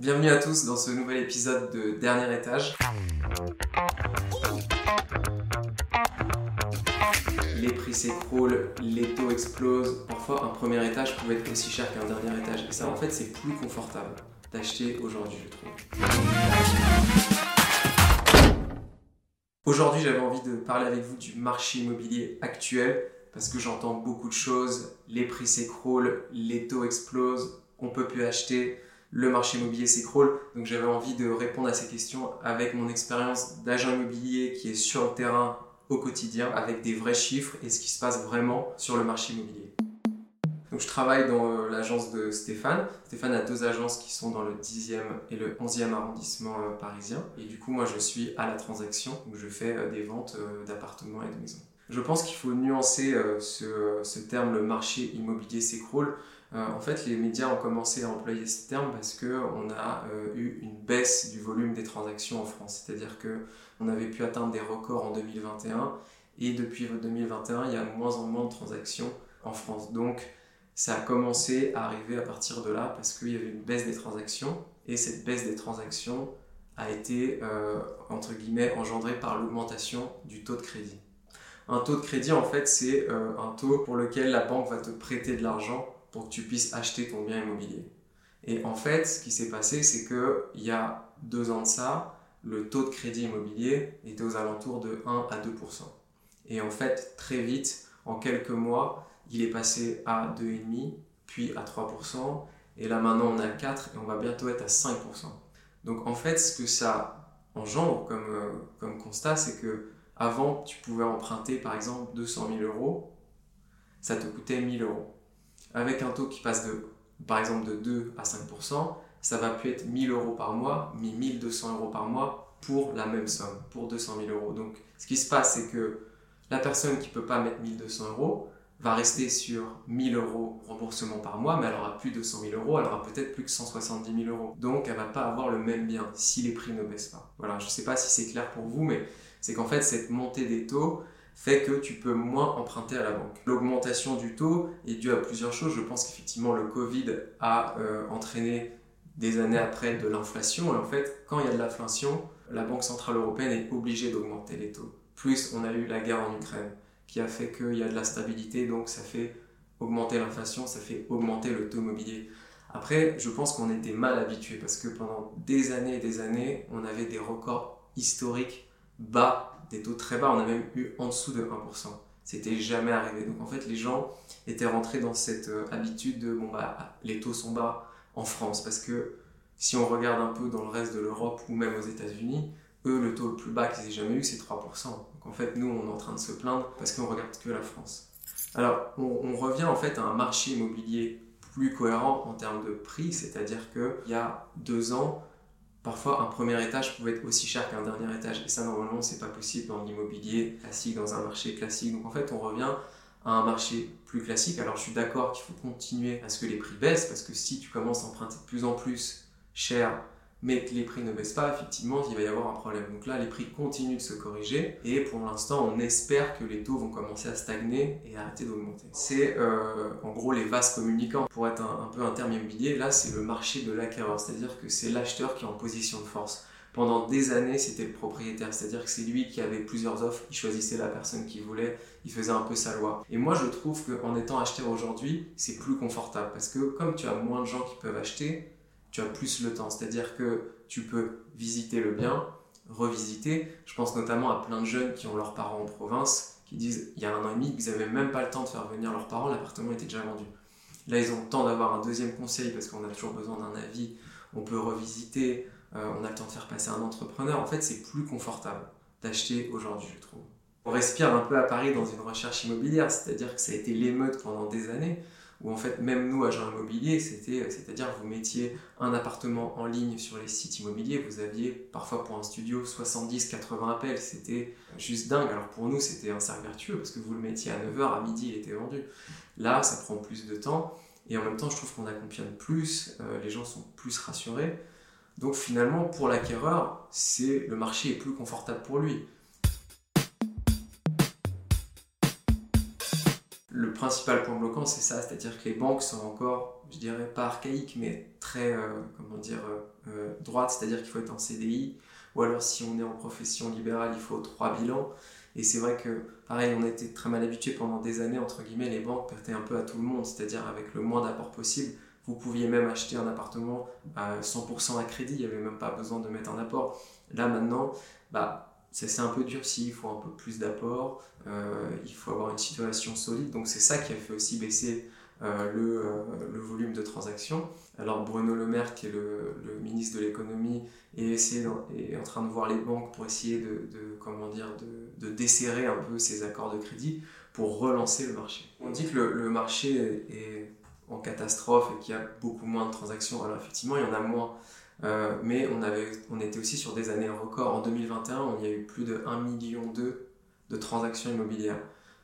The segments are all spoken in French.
Bienvenue à tous dans ce nouvel épisode de Dernier étage. Les prix s'écroulent, les taux explosent. Parfois, un premier étage pouvait être aussi cher qu'un dernier étage. Et ça, en fait, c'est plus confortable d'acheter aujourd'hui, je trouve. Aujourd'hui, j'avais envie de parler avec vous du marché immobilier actuel parce que j'entends beaucoup de choses. Les prix s'écroulent, les taux explosent, on peut plus acheter, le marché immobilier s'écroule. Donc j'avais envie de répondre à ces questions avec mon expérience d'agent immobilier qui est sur le terrain au quotidien avec des vrais chiffres et ce qui se passe vraiment sur le marché immobilier. Donc je travaille dans euh, l'agence de Stéphane. Stéphane a deux agences qui sont dans le 10e et le 11e arrondissement euh, parisien. Et du coup, moi, je suis à la transaction, où je fais euh, des ventes d'appartements et de maisons. Je pense qu'il faut nuancer ce, ce, terme, le marché immobilier s'écroule. En fait, les médias ont commencé à employer ce terme parce qu'on a eu une baisse du volume des transactions en France. C'est-à-dire qu'on avait pu atteindre des records en 2021 et depuis 2021, il y a moins en moins de transactions en France. Donc, ça a commencé à arriver à partir de là parce qu'il y avait une baisse des transactions et cette baisse des transactions a été euh, entre guillemets engendrée par l'augmentation du taux de crédit. Un taux de crédit en fait c'est euh, un taux pour lequel la banque va te prêter de l'argent pour que tu puisses acheter ton bien immobilier. Et en fait ce qui s'est passé c'est que il y a deux ans de ça, le taux de crédit immobilier était aux alentours de 1 à 2%. Et en fait très vite, en quelques mois, il est passé à 2,5, puis à 3%, et là maintenant on est à 4 et on va bientôt être à 5%. Donc en fait, ce que ça engendre comme, euh, comme constat, c'est que avant tu pouvais emprunter par exemple 200 000 euros, ça te coûtait 1000 euros. Avec un taux qui passe de par exemple de 2 à 5%, ça va plus être 1000 euros par mois, mais 1200 euros par mois pour la même somme, pour 200 000 euros. Donc ce qui se passe, c'est que la personne qui ne peut pas mettre 1200 euros, va rester sur 1000 euros remboursement par mois, mais elle aura plus de 100 000 euros, elle aura peut-être plus que 170 000 euros. Donc elle va pas avoir le même bien si les prix ne baissent pas. Voilà, je ne sais pas si c'est clair pour vous, mais c'est qu'en fait cette montée des taux fait que tu peux moins emprunter à la banque. L'augmentation du taux est due à plusieurs choses. Je pense qu'effectivement le Covid a euh, entraîné des années après de l'inflation. Et en fait, quand il y a de l'inflation, la Banque Centrale Européenne est obligée d'augmenter les taux. Plus on a eu la guerre en Ukraine qui a fait qu'il y a de la stabilité, donc ça fait augmenter l'inflation, ça fait augmenter le taux mobilier. Après, je pense qu'on était mal habitué parce que pendant des années et des années, on avait des records historiques bas, des taux très bas, on a même eu en dessous de 1%. C'était jamais arrivé. Donc en fait, les gens étaient rentrés dans cette euh, habitude de bon bah les taux sont bas en France parce que si on regarde un peu dans le reste de l'Europe ou même aux États-Unis, eux le taux le plus bas qu'ils aient jamais eu c'est 3%. Donc en fait, nous, on est en train de se plaindre parce qu'on regarde que la France. Alors, on, revient en fait à un marché immobilier plus cohérent en termes de prix, c'est-à-dire qu'il y a deux ans, parfois un premier étage pouvait être aussi cher qu'un dernier étage. Et ça, normalement, c'est pas possible dans l'immobilier classique, dans un marché classique. Donc en fait, on revient à un marché plus classique. Alors je suis d'accord qu'il faut continuer à ce que les prix baissent, parce que si tu commences à emprunter de plus en plus cher mais que les prix ne baissent pas, effectivement, il va y avoir un problème. Donc là, les prix continuent de se corriger et pour l'instant, on espère que les taux vont commencer à stagner et arrêter d'augmenter. C'est euh, en gros les vases communicants. Pour être un, peu un là, c'est le marché de l'acquéreur, c'est-à-dire que c'est l'acheteur qui est en position de force. Pendant des années, c'était le propriétaire, c'est-à-dire que c'est lui qui avait plusieurs offres, il choisissait la personne qu'il voulait, il faisait un peu sa loi. Et moi, je trouve qu'en étant acheteur aujourd'hui, c'est plus confortable parce que comme tu as moins de gens qui peuvent acheter, tu as plus le temps. C'est-à-dire que tu peux visiter le bien, revisiter. Je pense notamment à plein de jeunes qui ont leurs parents en province, qui disent il y a un an et demi, ils n'avaient même pas le temps de faire venir leurs parents, l'appartement était déjà vendu. Là, ils ont le temps d'avoir un deuxième conseil parce qu'on a toujours besoin d'un avis. On peut revisiter, euh, on a le temps de faire passer un entrepreneur. En fait, c'est plus confortable d'acheter aujourd'hui, je trouve. On respire un peu à Paris dans une recherche immobilière, c'est-à-dire que ça a été l'émeute pendant des années où en fait même nous agents immobiliers c'était c'est-à-dire vous mettiez un appartement en ligne sur les sites immobiliers vous aviez parfois pour un studio 70 80 appels. C'était juste dingue. Alors pour nous c'était un cercle vertueux parce que vous le mettiez à 9h à midi il était vendu. Là ça prend plus de temps. Et en même temps je trouve qu'on accompagne plus euh, les gens sont plus rassurés. Donc finalement pour l'acquéreur c'est le marché est plus confortable pour lui le principal point bloquant, c'est ça, c'est-à-dire que les banques sont encore, je dirais pas archaïques, mais très, euh, comment dire, euh, droite, c'est-à-dire qu'il faut être en CDI, ou alors si on est en profession libérale, il faut trois bilans. Et c'est vrai que, pareil, on été très mal habitué pendant des années, entre guillemets, les banques prêtaient un peu à tout le monde, c'est-à-dire avec le moins d'apport possible. Vous pouviez même acheter un appartement à 100% à crédit, il n'y avait même pas besoin de mettre un apport. Là maintenant, bah, c'est un peu durci, il faut un peu plus d'apport, euh, il faut avoir une situation solide. Donc c'est ça qui a fait aussi baisser euh, le, euh, le, volume de transactions. Alors Bruno Le Maire, qui est le, ministre de l'économie, est, est, en train de voir les banques pour essayer de, de comment dire, de, de, desserrer un peu ces accords de crédit pour relancer le marché. On dit que le, le marché est en catastrophe et qu'il y a beaucoup moins de transactions. Alors effectivement, il y en a moins. Euh, mais on, avait, on était aussi sur des années records. En 2021, il y a eu plus de 1,2 million de transactions immobilières.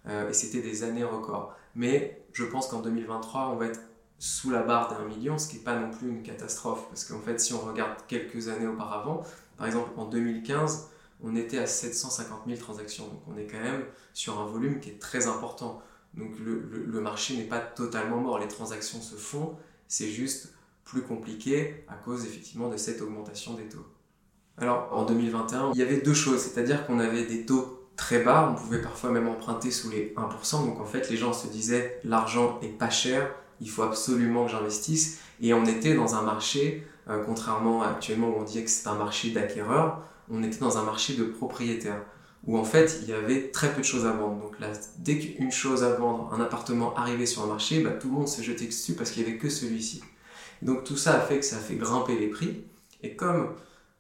Euh, et c'était des années records. Mais je pense qu'en 2023, on va être sous la barre d'un million, ce qui n'est pas non plus une catastrophe. Parce qu'en fait, si on regarde quelques années auparavant, par exemple en 2015, on était à 750 000 transactions. Donc on est quand même sur un volume qui est très important. Donc le, le marché n'est pas totalement mort. Les transactions se font. C'est juste plus compliqué à cause effectivement de cette augmentation des taux. Alors en 2021, il y avait deux choses, c'est-à-dire qu'on avait des taux très bas, on pouvait parfois même emprunter sous les 1%, donc en fait les gens se disaient l'argent est pas cher, il faut absolument que j'investisse, et on était dans un marché, euh, contrairement à actuellement où on dit que c'est un marché d'acquéreurs, on était dans un marché de propriétaires, où en fait il y avait très peu de choses à vendre. Donc là, dès qu'une chose à vendre, un appartement arrivait sur le marché, bah, tout le monde se jetait dessus parce qu'il n'y avait que celui-ci. Donc tout ça a fait que ça a fait grimper les prix. Et comme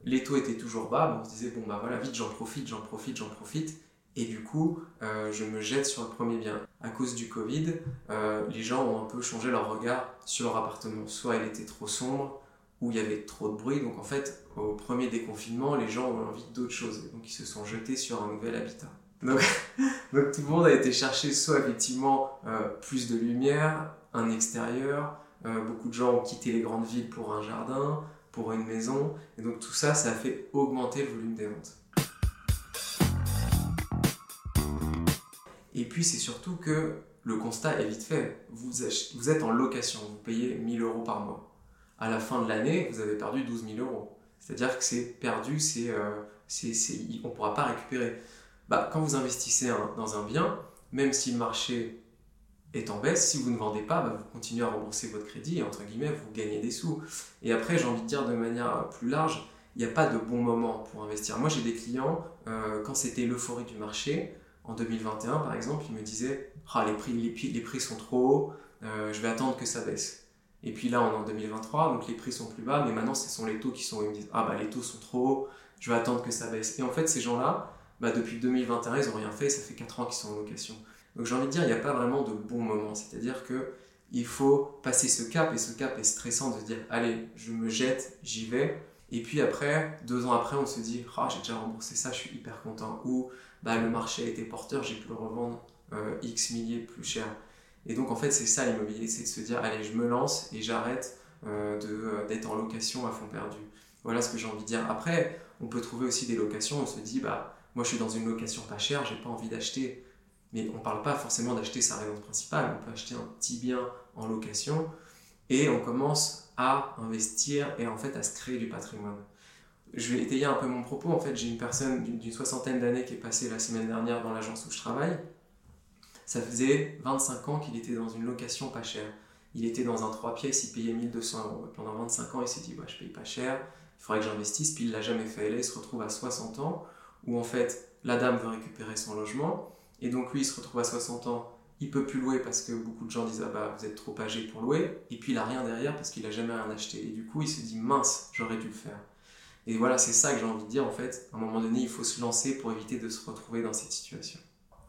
les taux étaient toujours bas, on se disait, bon bah voilà, vite j'en profite, j'en profite, j'en profite. Et du coup, euh, je me jette sur le premier bien. À cause du Covid, euh, les gens ont un peu changé leur regard sur leur appartement. Soit il était trop sombre, ou il y avait trop de bruit. Donc en fait, au premier déconfinement, les gens ont envie d'autre chose. Donc ils se sont jetés sur un nouvel habitat. Donc, donc tout le monde a été chercher soit effectivement euh, plus de lumière, un extérieur, euh, beaucoup de gens ont quitté les grandes villes pour un jardin, pour une maison. Et donc tout ça, ça a fait augmenter le volume des ventes. Et puis c'est surtout que le constat est vite fait. Vous, êtes en location, vous payez 1000 euros par mois. À la fin de l'année, vous avez perdu 12 000 euros. C'est-à-dire que c'est perdu, c'est, euh, on ne pourra pas récupérer. Bah, quand vous investissez dans un bien, même si le marché est en baisse, si vous ne vendez pas, bah, vous continuez à rembourser votre crédit et entre guillemets, vous gagnez des sous. Et après, j'ai envie de dire de manière plus large, il n'y a pas de bon moment pour investir. Moi, j'ai des clients, euh, quand c'était l'euphorie du marché, en 2021 par exemple, ils me disaient ah, les, prix, les, prix sont trop hauts, euh, je vais attendre que ça baisse. Et puis là, on est en 2023, donc les prix sont plus bas, mais maintenant, ce sont les taux qui sont Ils me disent Ah, bah les taux sont trop hauts, je vais attendre que ça baisse. Et en fait, ces gens-là, bah, depuis 2021, ils n'ont rien fait, ça fait 4 ans qu'ils sont en location. Donc j'ai envie de dire, il n'y a pas vraiment de bon moment. C'est-à-dire que il faut passer ce cap, et ce cap est stressant de se dire, allez, je me jette, j'y vais. Et puis après, deux ans après, on se dit, ah, j'ai déjà remboursé ça, je suis hyper content. Ou bah, le marché a été porteur, j'ai pu le revendre euh, X milliers plus cher. Et donc en fait, c'est ça l'immobilier, c'est de se dire, allez, je me lance et j'arrête euh, euh, d'être en location à fond perdu. Voilà ce que j'ai envie de dire. Après, on peut trouver aussi des locations, on se dit, bah, moi je suis dans une location pas chère, j'ai pas envie d'acheter. Mais on ne parle pas forcément d'acheter sa résidence principale, on peut acheter un petit bien en location et on commence à investir et en fait à se créer du patrimoine. Je vais étayer un peu mon propos. En fait, j'ai une personne d'une soixantaine d'années qui est passée la semaine dernière dans l'agence où je travaille. Ça faisait 25 ans qu'il était dans une location pas chère. Il était dans un 3 pièces, il payait 1200 euros. Pendant 25 ans, il s'est dit bah, Je paye pas cher, il faudrait que j'investisse. Puis il l'a jamais fait. Et là, il se retrouve à 60 ans où en fait la dame veut récupérer son logement et donc lui, il se retrouve à 60 ans, il peut plus louer parce que beaucoup de gens disent ah bah vous êtes trop âgé pour louer, et puis il a rien derrière parce qu'il a jamais rien acheté. Et du coup, il se dit mince, j'aurais dû le faire. Et voilà, c'est ça que j'ai envie de dire en fait. À un moment donné, il faut se lancer pour éviter de se retrouver dans cette situation.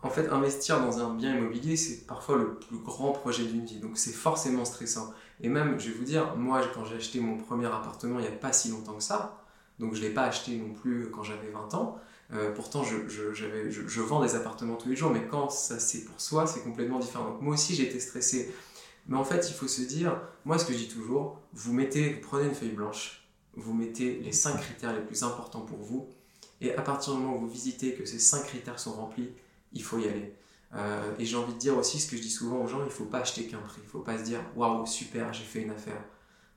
En fait, investir dans un bien immobilier, c'est parfois le plus grand projet d'une vie, donc c'est forcément stressant. Et même, je vais vous dire, moi, quand j'ai acheté mon premier appartement il n'y a pas si longtemps que ça, donc je ne l'ai pas acheté non plus quand j'avais 20 ans, euh, pourtant, je, je, je, vends des appartements tous les jours, mais quand ça c'est pour soi, c'est complètement différent. Donc moi aussi, j'ai été stressé. Mais en fait, il faut se dire, moi, ce que je dis toujours, vous mettez, vous prenez une feuille blanche, vous mettez les 5 critères les plus importants pour vous, et à partir du moment où vous visitez que ces 5 critères sont remplis, il faut y aller. Euh, et j'ai envie de dire aussi ce que je dis souvent aux gens, il ne faut pas acheter qu'un prix. Il ne faut pas se dire, waouh, super, j'ai fait une affaire.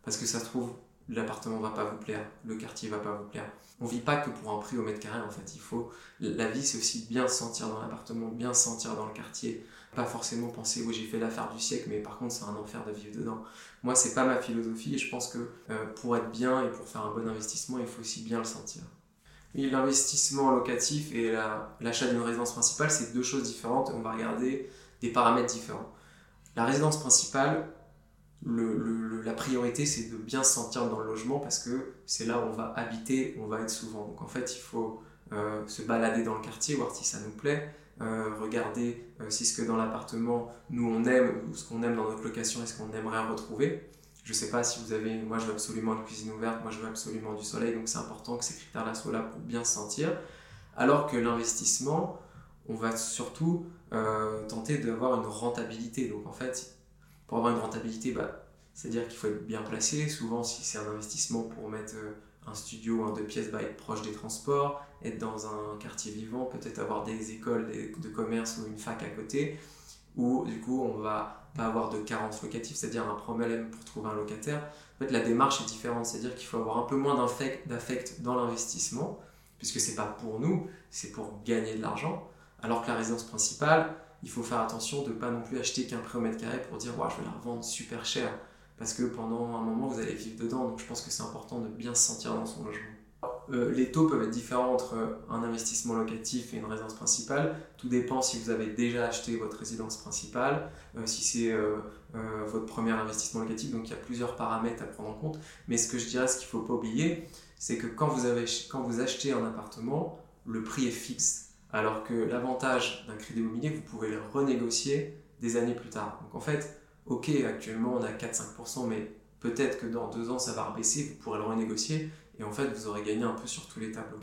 Parce que ça se trouve, l'appartement va pas vous plaire, le quartier va pas vous plaire. On vit pas que pour un prix au mètre carré en fait. Il faut la vie c'est aussi bien se sentir dans l'appartement, bien se sentir dans le quartier, pas forcément penser oui j'ai fait l'affaire du siècle, mais par contre c'est un enfer de vivre dedans. Moi c'est pas ma philosophie et je pense que euh, pour être bien et pour faire un bon investissement, il faut aussi bien le sentir. L'investissement locatif et l'achat d'une résidence principale, c'est deux choses différentes. On va regarder des paramètres différents. La résidence principale, la priorité, c'est de bien se sentir dans le logement parce que c'est là où on va habiter, on va être souvent. Donc en fait, il faut euh, se balader dans le quartier, voir si ça nous plaît, euh, regarder euh, si ce que dans l'appartement, nous on aime ou ce qu'on aime dans notre location est ce qu'on aimerait retrouver. Je sais pas si vous avez, moi je veux absolument une cuisine ouverte, moi je veux absolument du soleil, donc c'est important que ces critères-là soient là pour bien se sentir. Alors que l'investissement, on va surtout tenter d'avoir une rentabilité. Donc en fait, pour avoir une rentabilité, bah, c'est-à-dire qu'il faut être bien placé. Souvent, si c'est un investissement pour mettre euh, un studio, un deux pièces, bah, être proche des transports, être dans un quartier vivant, peut-être avoir des écoles de commerce ou une fac à côté, où du coup on va pas avoir de carence locative, c'est-à-dire un problème pour trouver un locataire. En fait, la démarche est différente, c'est-à-dire qu'il faut avoir un peu moins d'affect dans l'investissement, puisque c'est pas pour nous, c'est pour gagner de l'argent, alors que la résidence principale, il faut faire attention de ne pas non plus acheter qu'un prix au mètre carré pour dire ouais, je vais la revendre super cher parce que pendant un moment vous allez vivre dedans donc je pense que c'est important de bien se sentir dans son logement. Euh, les taux peuvent être différents entre un investissement locatif et une résidence principale. Tout dépend si vous avez déjà acheté votre résidence principale, euh, si c'est euh, votre premier investissement locatif. Donc il y a plusieurs paramètres à prendre en compte. Mais ce que je dirais, ce qu'il ne faut pas oublier, c'est que quand vous, avez, quand vous achetez un appartement, le prix est fixe. Alors que l'avantage d'un crédit immobilier, vous pouvez le renégocier des années plus tard. Donc en fait, ok, actuellement on a 4-5%, mais peut-être que dans deux ans ça va rebaisser, vous pourrez le renégocier et en fait vous aurez gagné un peu sur tous les tableaux.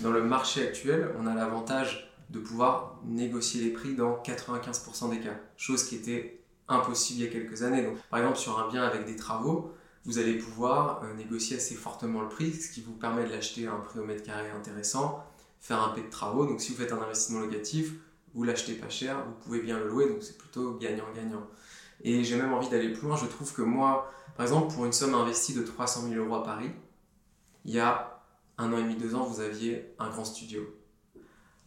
Dans le marché actuel, on a l'avantage de pouvoir négocier les prix dans 95% des cas, chose qui était impossible il y a quelques années. Donc, par exemple, sur un bien avec des travaux, vous allez pouvoir euh, négocier assez fortement le prix, ce qui vous permet de l'acheter à un prix au mètre carré intéressant, faire un paie de travaux. Donc si vous faites un investissement locatif, vous l'achetez pas cher, vous pouvez bien le louer, donc c'est plutôt gagnant-gagnant. Et j'ai même envie d'aller plus loin, je trouve que moi, par exemple, pour une somme investie de 300 000 euros à Paris, il y a un an et demi, deux ans, vous aviez un grand studio.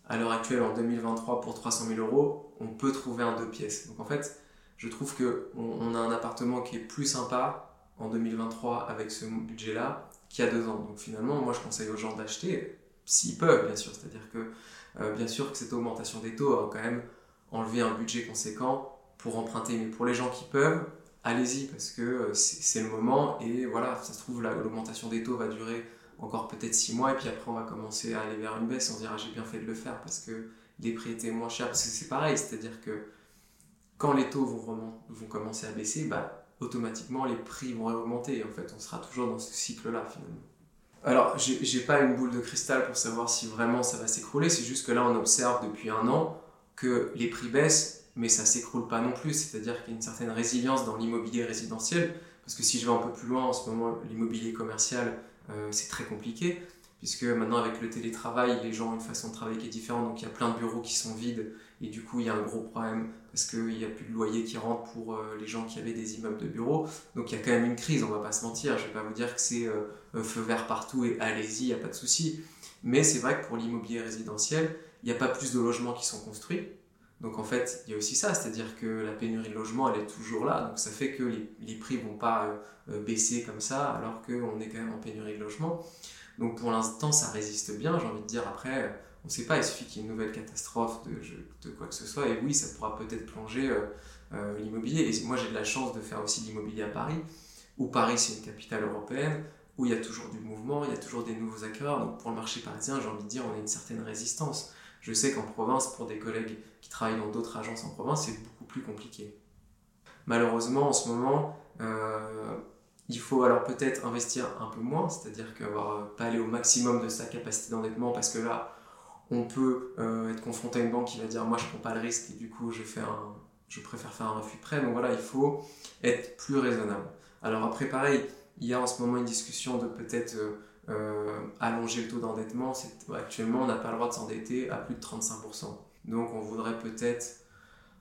À l'heure actuelle, en 2023, pour 300 000 euros, on peut trouver un deux pièces. Donc en fait, je trouve qu'on on a un appartement qui est plus sympa en 2023 avec ce budget-là qu'il y a deux ans. Donc finalement, moi je conseille aux gens d'acheter s'ils peuvent, bien sûr. C'est-à-dire que euh, bien sûr que cette augmentation des taux a quand même enlevé un budget conséquent pour emprunter. Mais pour les gens qui peuvent, allez-y parce que euh, c'est le moment et voilà, ça se trouve l'augmentation des taux va durer encore peut-être six mois et puis après on va commencer à aller vers une baisse. On se dira j'ai bien fait de le faire parce que les prix étaient moins chers. Parce que c'est pareil, c'est-à-dire que quand les taux vont, vont commencer à baisser, bah, automatiquement les prix vont augmenter en fait. On sera toujours dans ce cycle-là finalement. Alors j'ai pas une boule de cristal pour savoir si vraiment ça va s'écrouler, c'est juste que là on observe depuis un an que les prix baissent mais ça s'écroule pas non plus, c'est-à-dire qu'il y a une certaine résilience dans l'immobilier résidentiel. Parce que si je vais un peu plus loin en ce moment l'immobilier commercial euh, c'est très compliqué. Puisque maintenant avec le télétravail les gens ont une façon de travailler qui est différente. Donc il y a plein de bureaux qui sont vides. Et du coup il y a un gros problème parce qu'il n'y a plus de loyer qui rentre pour euh, les gens qui avaient des immeubles de bureaux. Donc il y a quand même une crise, on va pas se mentir. Je vais pas vous dire que c'est euh, euh, feu vert partout et allez-y, il n'y a pas de souci. Mais c'est vrai que pour l'immobilier résidentiel, il n'y a pas plus de logements qui sont construits. Donc en fait, il y a aussi ça, c'est-à-dire que la pénurie de logements, elle est toujours là. Donc ça fait que les, les prix vont pas baisser comme ça, alors qu'on est quand même en pénurie de logements. Donc pour l'instant, ça résiste bien, j'ai envie de dire. Après, on ne sait pas, il suffit qu'il y ait une nouvelle catastrophe de, quoi que ce soit, et oui, ça pourra peut-être plonger euh, euh, l'immobilier. Et moi, j'ai de la chance de faire aussi de l'immobilier à Paris, où Paris, c'est une capitale européenne, où il y a toujours du mouvement, il y a toujours des nouveaux acquéreurs. Donc pour le marché parisien, j'ai envie de dire, on a une certaine résistance. Je sais qu'en province, pour des collègues qui travaillent dans d'autres agences en province, c'est beaucoup plus compliqué. Malheureusement, en ce moment, euh, il faut alors peut-être investir un peu moins, c'est-à-dire qu'avoir pas aller au maximum de sa capacité d'endettement, parce que là, on peut euh, être confronté à une banque qui va dire moi je prends pas le risque et du coup je, préfère faire un refus de prêt. Donc voilà, il faut être plus raisonnable. Alors après pareil, il y a en ce moment une discussion de peut-être euh, euh, allonger le taux d'endettement. Actuellement, on n'a pas le droit de s'endetter à plus de 35%. Donc on voudrait peut-être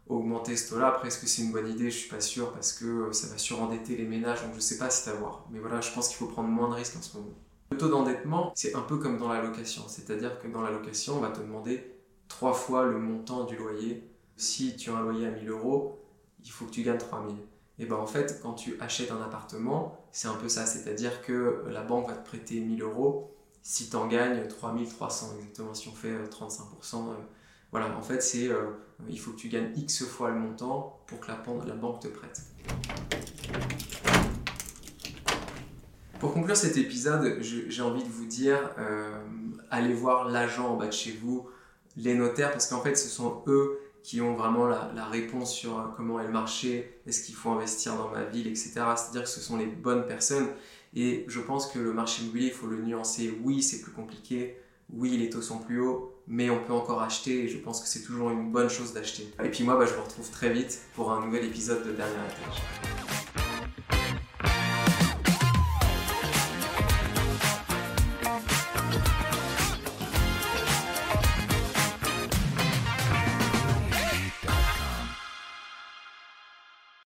augmenter ce taux-là. Après, est-ce que c'est une bonne idée? Je suis pas sûr parce que ça va surendetter les ménages, donc je sais pas, c'est à voir. Mais voilà, je pense qu'il faut prendre moins de risques en ce moment. Le taux d'endettement, c'est un peu comme dans la location, c'est-à-dire que dans la location, on va te demander trois fois le montant du loyer. Si tu as un loyer à 1000 euros, il faut que tu gagnes 3000. Et ben en fait, quand tu achètes un appartement, c'est un peu ça, c'est-à-dire que la banque va te prêter 1000 euros si tu en gagnes 3300 exactement, si on fait 35%. Euh, voilà, en fait, c'est euh, il faut que tu gagnes X fois le montant pour que la banque te prête. Pour conclure cet épisode, j'ai envie de vous dire, euh, allez voir l'agent en bas de chez vous, les notaires, parce qu'en fait, ce sont eux qui ont vraiment la, réponse sur comment est le marché, est-ce qu'il faut investir dans ma ville, etc. C'est-à-dire que ce sont les bonnes personnes. Et je pense que le marché immobilier, il faut le nuancer. Oui, c'est plus compliqué. Oui, les taux sont plus hauts, mais on peut encore acheter et je pense que c'est toujours une bonne chose d'acheter. Et puis moi, bah, je vous retrouve très vite pour un nouvel épisode de Dernier Étage.